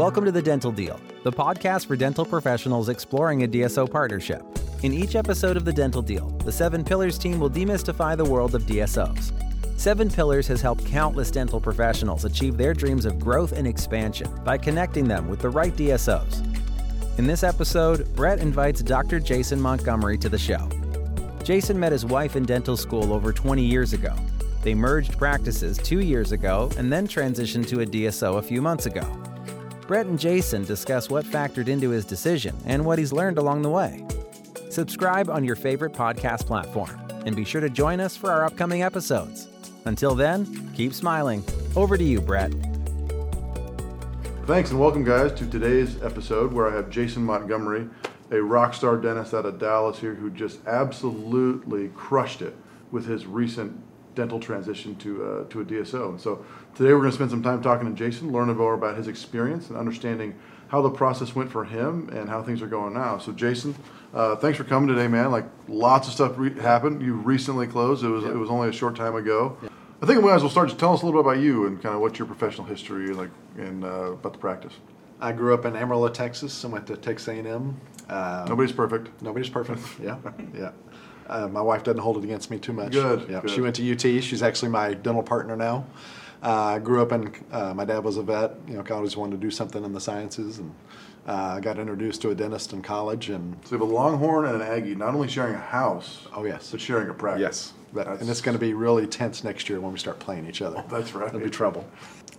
Welcome to The Dental Deal, the podcast for dental professionals exploring a DSO partnership. In each episode of The Dental Deal, the Seven Pillars team will demystify the world of DSOs. Seven Pillars has helped countless dental professionals achieve their dreams of growth and expansion by connecting them with the right DSOs. In this episode, Brett invites Dr. Jason Montgomery to the show. Jason met his wife in dental school over 20 years ago. They merged practices two years ago and then transitioned to a DSO a few months ago. Brett and Jason discuss what factored into his decision and what he's learned along the way. Subscribe on your favorite podcast platform and be sure to join us for our upcoming episodes. Until then, keep smiling. Over to you, Brett. Thanks and welcome, guys, to today's episode where I have Jason Montgomery, a rock star dentist out of Dallas here who just absolutely crushed it with his recent dental transition to uh, to a DSO. And so today we're going to spend some time talking to Jason, learning more about his experience and understanding how the process went for him and how things are going now. So Jason, uh, thanks for coming today, man. Like lots of stuff re- happened. You recently closed. It was it was only a short time ago. I think we might as well start. Just tell us a little bit about you and kind of what's your professional history like and uh, about the practice. I grew up in Amarillo, Texas, and went to Texas A&M. Uh, Nobody's perfect. Nobody's perfect. Yeah, yeah. Uh, my wife doesn't hold it against me too much. Good, Yeah, good. she went to UT. She's actually my dental partner now. Uh, I grew up in. Uh, my dad was a vet. You know, I always wanted to do something in the sciences, and uh, I got introduced to a dentist in college. And So you have a Longhorn and an Aggie, not only sharing a house, oh yes, but sharing a practice. yes, that, and it's going to be really tense next year when we start playing each other. That's right. It'll be trouble.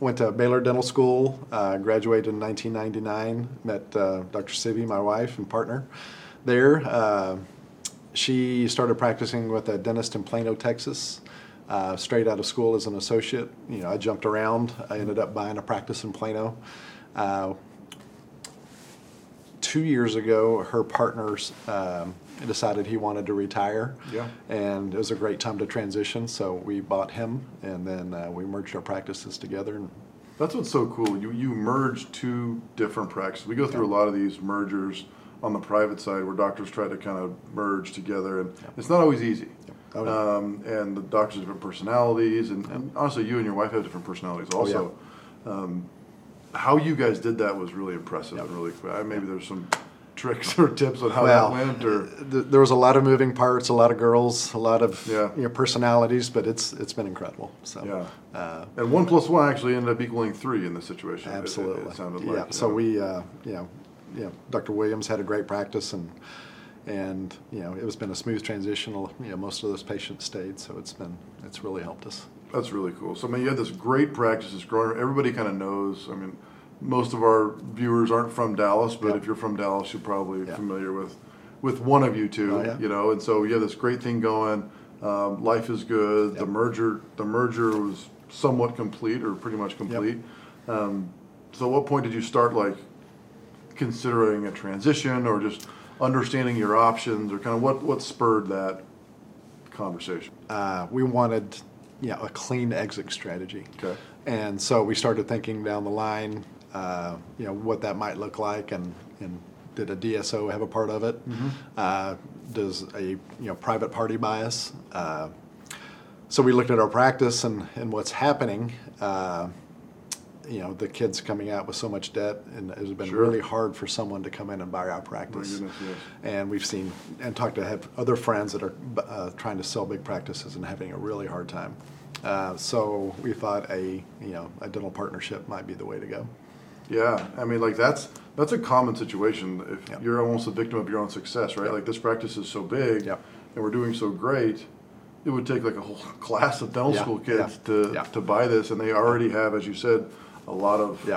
Went to Baylor Dental School, uh, graduated in 1999, met uh, Dr. Sivie, my wife and partner, there. She started practicing with a dentist in Plano, Texas, uh, straight out of school as an associate. You know, I jumped around. I ended up buying a practice in Plano. Uh, two years ago, her partners um, decided he wanted to retire. Yeah. And it was a great time to transition, so we bought him, and then uh, we merged our practices together. And That's what's so cool. You you merge two different practices. We go through a lot of these mergers on the private side where doctors try to kind of merge together, and it's not always easy. Oh. Um, and the doctors have different personalities, and, and honestly, you and your wife have different personalities Oh, yeah. also. um, how you guys did that was really impressive and really quick. I- Maybe there's some tricks or tips on how well, that went, or th- there was a lot of moving parts, a lot of girls, a lot of Yeah. you know, personalities, but it's it's been incredible. So yeah. uh, and one plus one actually ended up equaling three in this situation. It- it- absolutely. it, sounded yeah. like. you so know. we, uh, you know, you know, Dr. Williams had a great practice and. And you know it has been a smooth transition. You know most of those patients stayed, so it's been it's really helped us. That's really cool. So I mean, you had this great practice, this growing. Everybody kind of knows. I mean, most of our viewers aren't from Dallas, but Yeah. if you're from Dallas, you're probably Yeah. familiar with with one of you two. Oh, yeah. You know, and so you have this great thing going. Um, life is good. The merger, the merger was somewhat complete, or pretty much complete. Um, so, at what point did you start like considering a transition, or just understanding your options, or kind of what what spurred that conversation? uh, we wanted you know, a clean exit strategy. Okay. And so we started thinking down the line, uh, you know, what that might look like, and, and did a DSO have a part of it? Uh, does a you know private party bias? Uh, so we looked at our practice and, and what's happening. Uh, you know, the kids coming out with so much debt, and it's been Sure. really hard for someone to come in and buy our practice. goodness, yes. And we've seen and talked to have other friends that are uh, trying to sell big practices and having a really hard time. Uh, so we thought a you know a dental partnership might be the way to go. Yeah, I mean, like that's that's a common situation. If Yep. you're almost a victim of your own success, right? Yep. Like this practice is so big, Yep. and we're doing so great, it would take like a whole class of dental Yeah, school kids yeah, to yeah. to buy this, and they already have, as you said, a lot of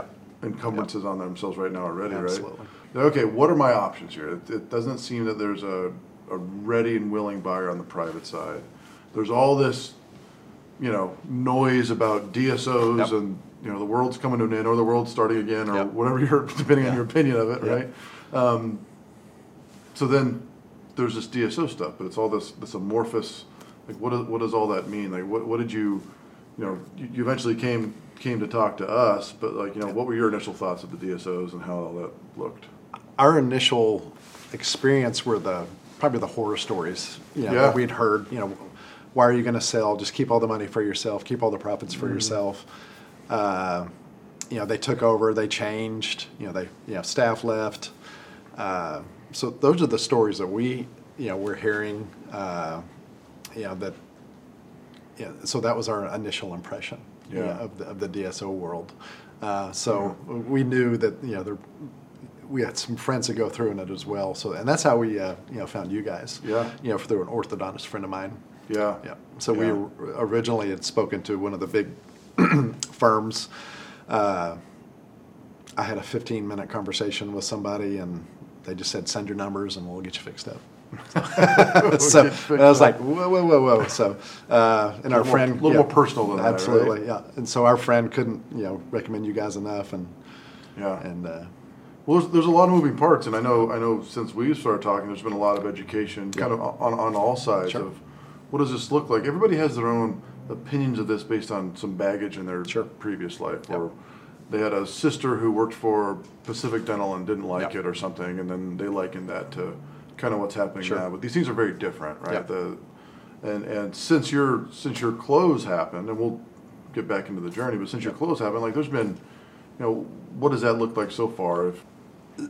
encumbrances on themselves right now already, Absolutely. right? Okay, what are my options here? It, it doesn't seem that there's a, a ready and willing buyer on the private side. There's all this, you know, noise about DSOs Yep. and you know the world's coming to an end or the world's starting again or Yep. whatever you're depending on your opinion of it, right? Um, so then there's this DSO stuff, but it's all this this amorphous. Like what does what does all that mean? Like what what did you, you know, you, eventually came came to talk to us, but like you know, what were your initial thoughts of the DSOs and how all that looked? Our initial experience were the probably the horror stories. You know, Yeah. that we'd heard. You know, why are you going to sell? Just keep all the money for yourself. Keep all the profits Mm-hmm. for yourself. Uh, you know, they took over, they changed, you know, they, you know, staff left. Uh, so those are the stories that we, you know, we're hearing, uh, you know, that, yeah, so that was our initial impression you know, Yeah. of, the, of the DSO world. Uh, so we knew that, you know, there, we had some friends that go through in it as well. So, and that's how we, uh, you know, found you guys. Yeah. You know, through an orthodontist friend of mine. Yeah. Yeah. So we originally had spoken to one of the big firms. Uh, I had a 15 minute conversation with somebody, and they just said, "Send your numbers, and we'll get you fixed up." so get fixed and I was like, "Whoa, whoa, whoa, whoa!" So, uh, and our more- friend, a little yeah, more personal than that, right? absolutely, yeah. And so our friend couldn't, you know, recommend you guys enough, and Yeah. and uh, Well, there's, there's a lot of moving parts, and I know I know since we started talking, there's been a lot of education, kind of on, on all sides Sure. of what does this look like. Everybody has their own opinions of this based on some baggage in their Sure. previous life, Yep. or they had a sister who worked for Pacific Dental and didn't like Yep. it or something, and then they likened that to kind of what's happening Sure. now. But these things are very different, right? Yep. The and and since your since your close happened, and we'll get back into the journey, but since your close happened, like there's been, you know, what does that look like so far? If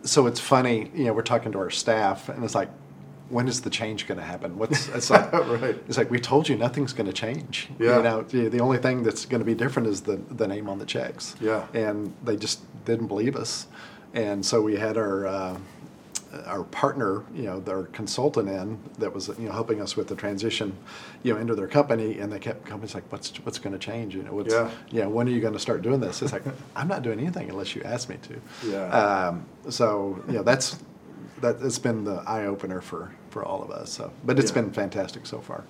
so it's funny, you know, we're talking to our staff, and it's like, when is the change going to happen? What's it's like? Right. It's like we told you nothing's going to change. Yeah. You know, the, the only thing that's going to be different is the the name on the checks. Yeah. And they just didn't believe us, and so we had our. Uh, our partner, you know, their consultant in that was, you know, helping us with the transition, you know, into their company, and they kept coming. It's like, what's what's going to change? You know, what's, Yeah. you know, when are you going to start doing this? It's like, I'm not doing anything unless you ask me to. Yeah. Um, so you know that's that it's been the eye opener for for all of us. So, but it's Yeah. been fantastic so far.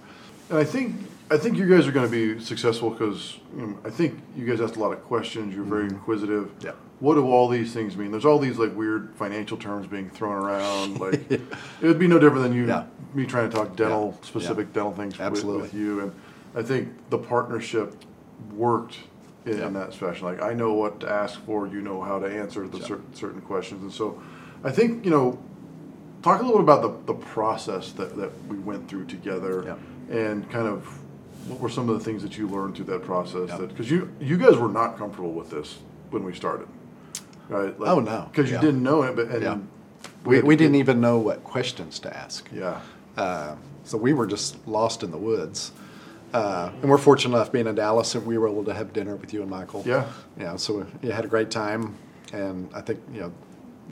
And I think I think you guys are going to be successful because you know, I think you guys asked a lot of questions. You're very inquisitive. Mm-hmm. Yeah. What do all these things mean? There's all these like weird financial terms being thrown around. Like it would be no different than you Yeah. me trying to talk dental Yeah. specific dental things with, Absolutely. with you. And I think the partnership worked in, that fashion. Like I know what to ask for. You know how to answer the certain certain questions. And so I think you know talk a little bit about the, the process that, that we went through together and kind of what were some of the things that you learned through that process Yeah. that because you you guys were not comfortable with this when we started right Oh, no. because you Yeah. didn't know it but and we, We, didn't even know what questions to ask. yeah Uh, so we were just lost in the woods. Uh, and we're fortunate enough being in Dallas that we were able to have dinner with you and Michael. Yeah. Yeah. So we had a great time, and I think you know,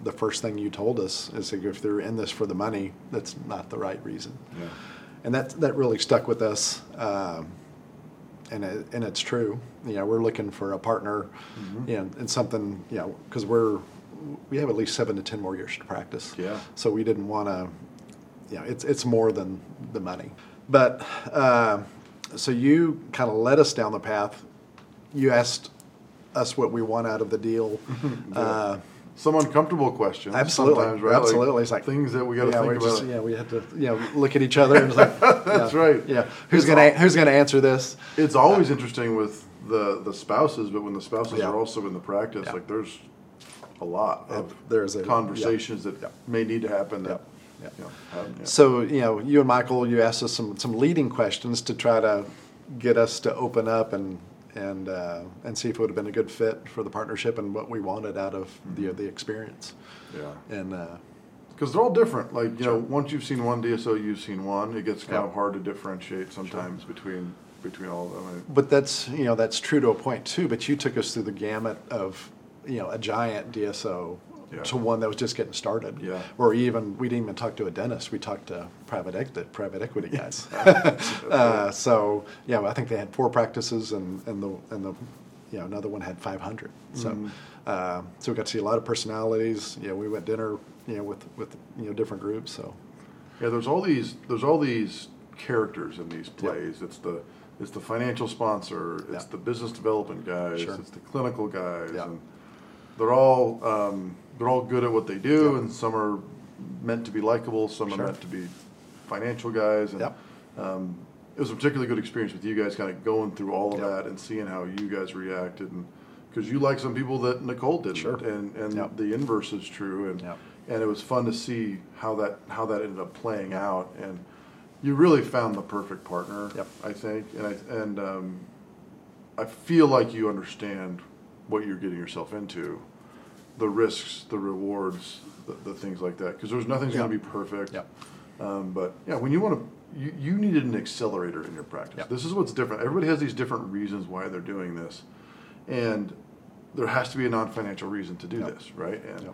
the first thing you told us is that if they're in this for the money, that's not the right reason. Yeah. And that that really stuck with us. Um, and it, and it's true. You know, we're looking for a partner, Mm-hmm. you know, and something, you know, because we're we have at least seven to ten more years to practice. Yeah. So we didn't want to, you know, it's it's more than the money. But uh, so you kind of led us down the path. You asked us what we want out of the deal. uh, some uncomfortable questions absolutely, sometimes right Like, absolutely. it's like things that we got to yeah, think about Just, yeah, we had to, you know, look at each other and it's like, That's yeah, right. Yeah, who's It's gonna who's gonna answer this? it's always uh, interesting with the the spouses but when the spouses Yeah. are also in the practice like there's a lot of there's a- conversations that may need to happen that Yep. Yep. you know, happen. So you know, you and Michael, you asked us some some leading questions to try to get us to open up and and uh, and see if it would have been a good fit for the partnership and what we wanted out of the the experience. yeah And uh, Because they're all different. Like, you know, once you've seen one DSO, you've seen one. It gets kind Yeah. of hard to differentiate sometimes between between all of them. But that's you know that's true to a point too. But you took us through the gamut of you know a giant DSO Yeah. to one that was just getting started. Yeah. Or even we didn't even talk to a dentist. We talked to private equity private equity guys. uh, so yeah, I think they had four practices and and the and the you know another one had 500. So Mm-hmm. uh, so we got to see a lot of personalities. You know, we went dinner you know with with you know different groups. So Yeah, there's all these there's all these characters in these plays. It's the it's the financial sponsor. It's Yeah. the business development guys. Sure. It's the clinical guys. Yeah. And they're all um, they're all good at what they do, Yep. and some are meant to be likable. Some Sure. are meant to be financial guys. And Yep. um, it was a particularly good experience with you guys, kind of going through all of Yep. that and seeing how you guys reacted, and because you like some people that Nicole didn't, Sure. and and Yep. the inverse is true, and Yep. and it was fun to see how that how that ended up playing out, and you really found the perfect partner, Yep. I think, and I and um, I feel like you understand what you're getting yourself into, the risks, the rewards, the, the things like that. Because there's nothing's going to be perfect. Yep. Um, but yeah, when you want to, you, you needed an accelerator in your practice. Yep. This is what's different. Everybody has these different reasons why they're doing this, and there has to be a non-financial reason to do Yep. this, right? And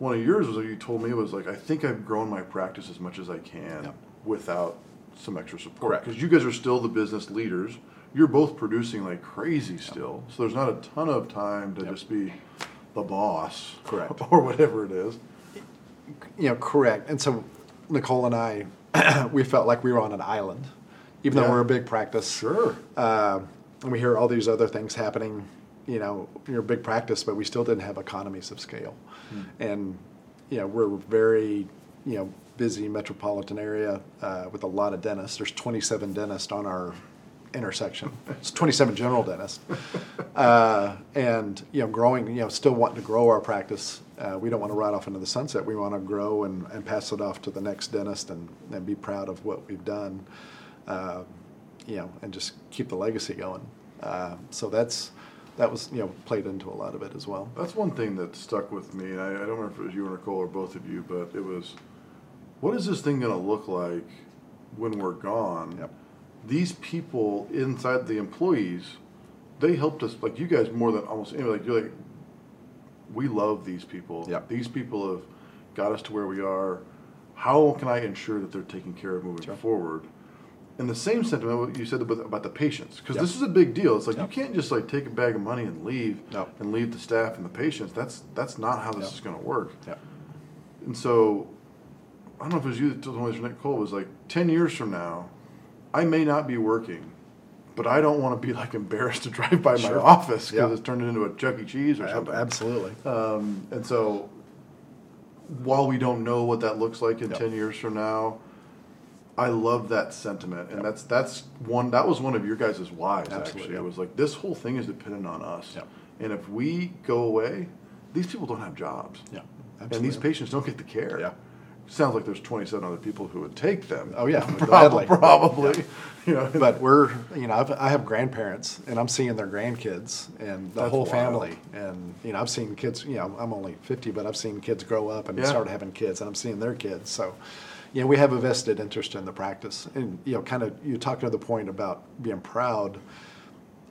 one of yours was you told me was like, I think I've grown my practice as much as I can without some extra support. Correct. Because you guys are still the business leaders. You're both producing like crazy still, so there's not a ton of time to Yep. just be the boss, Correct. or whatever it is. you know, correct. And so Nicole and I, we felt like we were on an island, even Yeah. though we're a big practice. Sure. Uh, and we hear all these other things happening. You know, you're a big practice, but we still didn't have economies of scale. And you know, we're very you know busy metropolitan area uh, with a lot of dentists. There's 27 dentists on our intersection. It's 27 general dentists, uh, and you know, growing. You know, still wanting to grow our practice. Uh, we don't want to ride off into the sunset. We want to grow and, and pass it off to the next dentist and, and be proud of what we've done. Uh, you know, and just keep the legacy going. Uh, so that's that was you know played into a lot of it as well. That's one thing that stuck with me, and I, I don't remember if it was you or Nicole or both of you, but it was, what is this thing going to look like when we're gone? Yep. These people inside the employees, they helped us, like you guys, more than almost any. Like you're like, we love these people. Yep. These people have got us to where we are. How can I ensure that they're taken care of moving Sure. forward? And the same sentiment what you said about, the patients, because Yep. this is a big deal. It's like Yep. you can't just like take a bag of money and leave and leave the staff and the patients. That's that's not how this is going to work. And so, I don't know if it was you that told me Nicole was like, ten years from now, I may not be working, but I don't want to be like embarrassed to drive by my office because Yeah. it's turned into a Chuck E. Cheese or something. Absolutely. Um, and so, while we don't know what that looks like in Yep. ten years from now, I love that sentiment, and that's that's one that was one of your guys' whys. Absolutely, actually, yep. it was like this whole thing is dependent on us, Yep. and if we go away, these people don't have jobs, Yeah. and these patients don't get the care. Yeah. Sounds like there's 27 other people who would take them. Oh, yeah, Prob- gladly. probably. You know, but we're you know I've, I have grandparents and I'm seeing their grandkids and the That's whole wild. family and you know I've seen kids you know I'm only 50 but I've seen kids grow up and Yeah. start having kids and I'm seeing their kids so you know we have a vested interest in the practice and you know kind of you talked to the point about being proud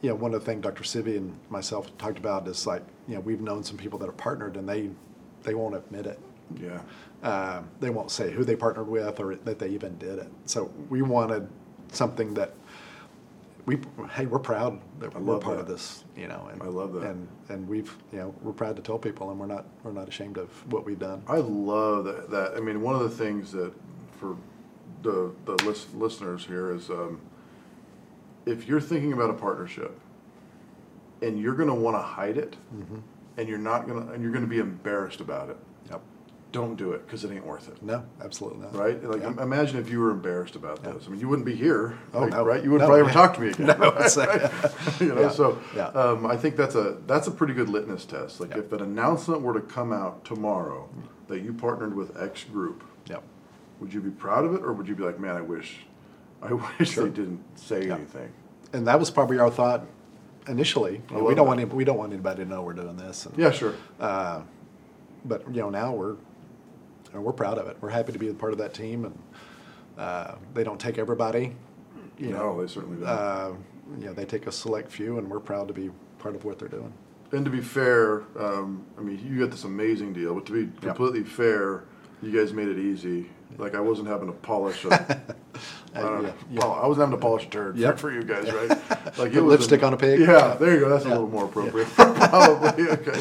you know one of the things Dr. Sivie and myself talked about is like you know we've known some people that are partnered and they they won't admit it yeah. uh, they won't say who they partnered with or that they even did it. So we wanted something that we hey we're proud that I we're part that. of this, you know. And, I love that. And and we've you know we're proud to tell people, and we're not we're not ashamed of what we've done. I love that, that. I mean, one of the things that for the the lis- listeners here is um, if you're thinking about a partnership and you're going to want to hide it, and you're not going to, and you're going to be embarrassed about it. Don't do it because it ain't worth it. No, absolutely not. Right? Like, Yeah. imagine if you were embarrassed about Yeah. this. I mean, you wouldn't be here. Oh, like, no. Right? You wouldn't No. probably ever talk to me again. No, right? like- you know, Yeah. so um, I think that's a that's a pretty good litmus test. Like, if an announcement were to come out tomorrow that you partnered with X group, Yep. would you be proud of it, or would you be like, man, I wish, I wish Sure. they didn't say anything? And that was probably our thought initially. I we don't want any, we don't want anybody to know we're doing this. And, Yeah, sure. Uh, but you know now we're and we're proud of it. We're happy to be a part of that team, and uh, they don't take everybody. You No, know, they certainly don't. Uh, you know, they take a select few, and we're proud to be part of what they're doing. And to be fair, um, I mean, you got this amazing deal, but to be completely fair, you guys made it easy. Like I wasn't having to polish a, I, don't yeah, know, yeah. I wasn't having to polish a turd Yep. for, you guys, right? Like Put lipstick on a pig? Yeah. there you go. That's a little more appropriate, probably. Okay.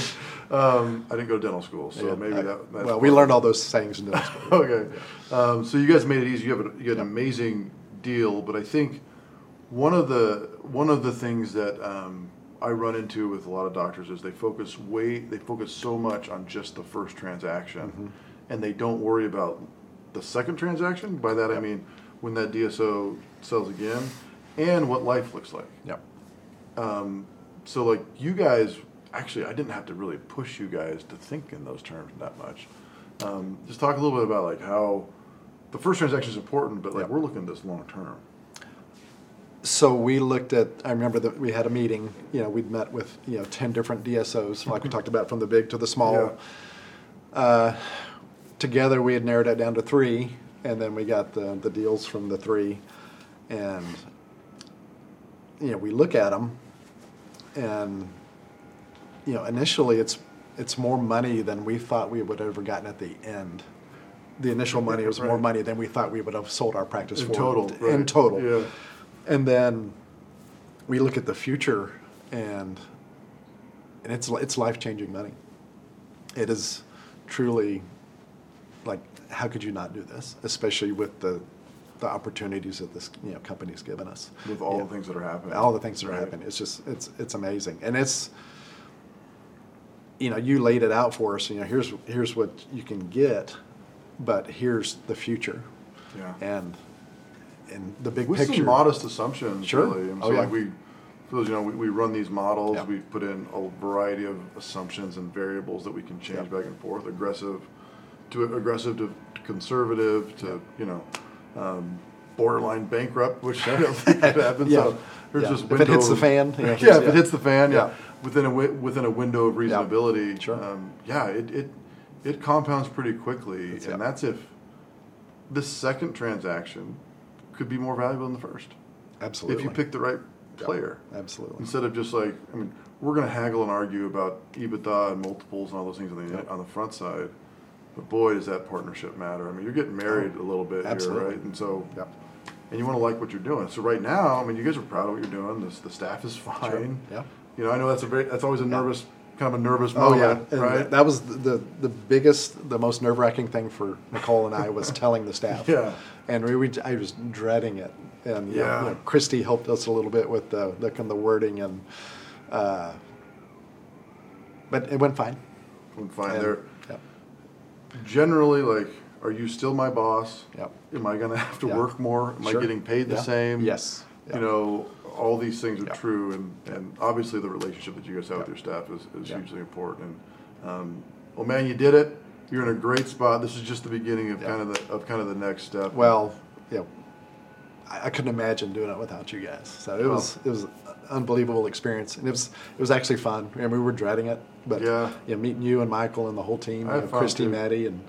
Um, I didn't go to dental school, so Yeah, maybe I- that. That's well, we learned all those sayings in dental school. Okay. Um, so you guys made it easy. You have a, you an amazing deal, but I think one of the one of the things that um, I run into with a lot of doctors is they focus way they focus so much on just the first transaction, Mm-hmm. and they don't worry about the second transaction. By that I mean when that DSO sells again, and what life looks like. Yep. So like you guys, actually, I didn't have to really push you guys to think in those terms that much. Um, just talk a little bit about like how the first transaction is important, but like we're looking at this long term. So we looked at, I remember that we had a meeting, you know, we'd met with, you know, 10 different DSOs, like we talked about from the big to the small. Yeah. Uh, together we had narrowed it down to three, and then we got the, the deals from the three. And, you know, we look at them, and, you know, initially it's, it's more money than we thought we would have ever gotten at the end. The initial money was more money than we thought we would have sold our practice In for. total, In right. total. Yeah. And then we look at the future, and and it's it's life changing money. It is truly like how could you not do this, especially with the the opportunities that this you know company's given us With all Yeah. the things that are happening. all the things that are Right. happening. It's just it's it's amazing, and it's you know you laid it out for us. You know here's here's what you can get, but here's the future, Yeah. and and the big With picture. some modest assumptions, Sure. really. And Oh, so, yeah. like we, for those, you know, we, we run these models. Yeah. We put in a variety of assumptions and variables that we can change Yeah. back and forth. Aggressive to aggressive to conservative to you know, um, borderline bankrupt, which I don't think could happen. Yeah. So there's Yeah. just If it hits the fan, know, yeah, if it hits the fan, yeah, Yeah. within a within a window of Yeah. reasonability, Sure. um, yeah, it, it it compounds pretty quickly, It's- and yeah. that's if this second transaction could be more valuable than the first Absolutely. if you pick the right player. Absolutely. Instead of just like, I mean, we're going to haggle and argue about EBITDA and multiples and all those things on the Yep. on the front side, but boy, does that partnership matter. I mean, you're getting married a little bit absolutely. here, right? And so, Yep. And you want to like what you're doing. So right now, I mean, you guys are proud of what you're doing. The, the staff is fine. Yeah. You know, I know that's a very that's always a nervous, kind of a nervous Oh yeah, moment, And right? That was the, the biggest, the most nerve wracking thing for Nicole and I was telling the staff. Yeah. And we, we I was dreading it, and Yeah. you know, Christy helped us a little bit with the the, the wording and, uh, but it went fine. I'm fine. And- They're Yep. generally like, are you still my boss? Yep. Am I going to have to Yeah. work more? Am Sure. I getting paid the Yeah. same? Yes. Yeah. You know, all these things are Yeah. true, and, and obviously the relationship that you guys have with your staff is, is Yeah. hugely important. And um, well, man, you did it. You're in a great spot. This is just the beginning of Yeah. kind of the of kind of the next step. Well, know, I, I couldn't imagine doing it without you guys. So it was it was an unbelievable experience, and it was it was actually fun. Mean, we were dreading it, but Yeah. meeting you and Michael and the whole team, I you know, fun, Christy, too. Maddie, and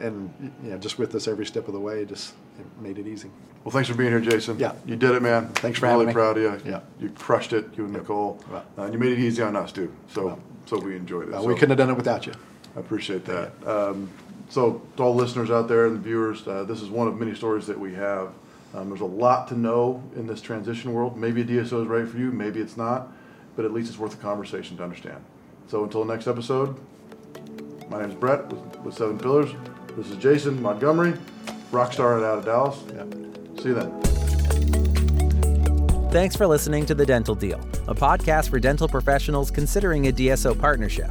and you know, just with us every step of the way, just it made it easy. Well, thanks for being here, Jason. Yeah. You did it, man. Thanks for really having me. proud of you. Yeah. You crushed it, you and Nicole. Well. Uh, and you made it easy on us, too. So, Well. so we enjoyed it. Uh, So we couldn't have done it without you. I appreciate that. Um, so, to all listeners out there and viewers, uh, this is one of many stories that we have. Um, there's a lot to know in this transition world. Maybe a DSO is right for you, maybe it's not, but at least it's worth a conversation to understand. So, until the next episode, my name is Brett with, with Seven Pillars. This is Jason Montgomery, rockstar out of Dallas. Yeah. See you then. Thanks for listening to The Dental Deal, a podcast for dental professionals considering a DSO partnership.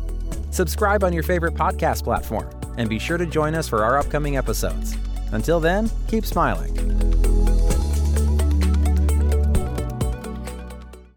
Subscribe on your favorite podcast platform and be sure to join us for our upcoming episodes. Until then, keep smiling.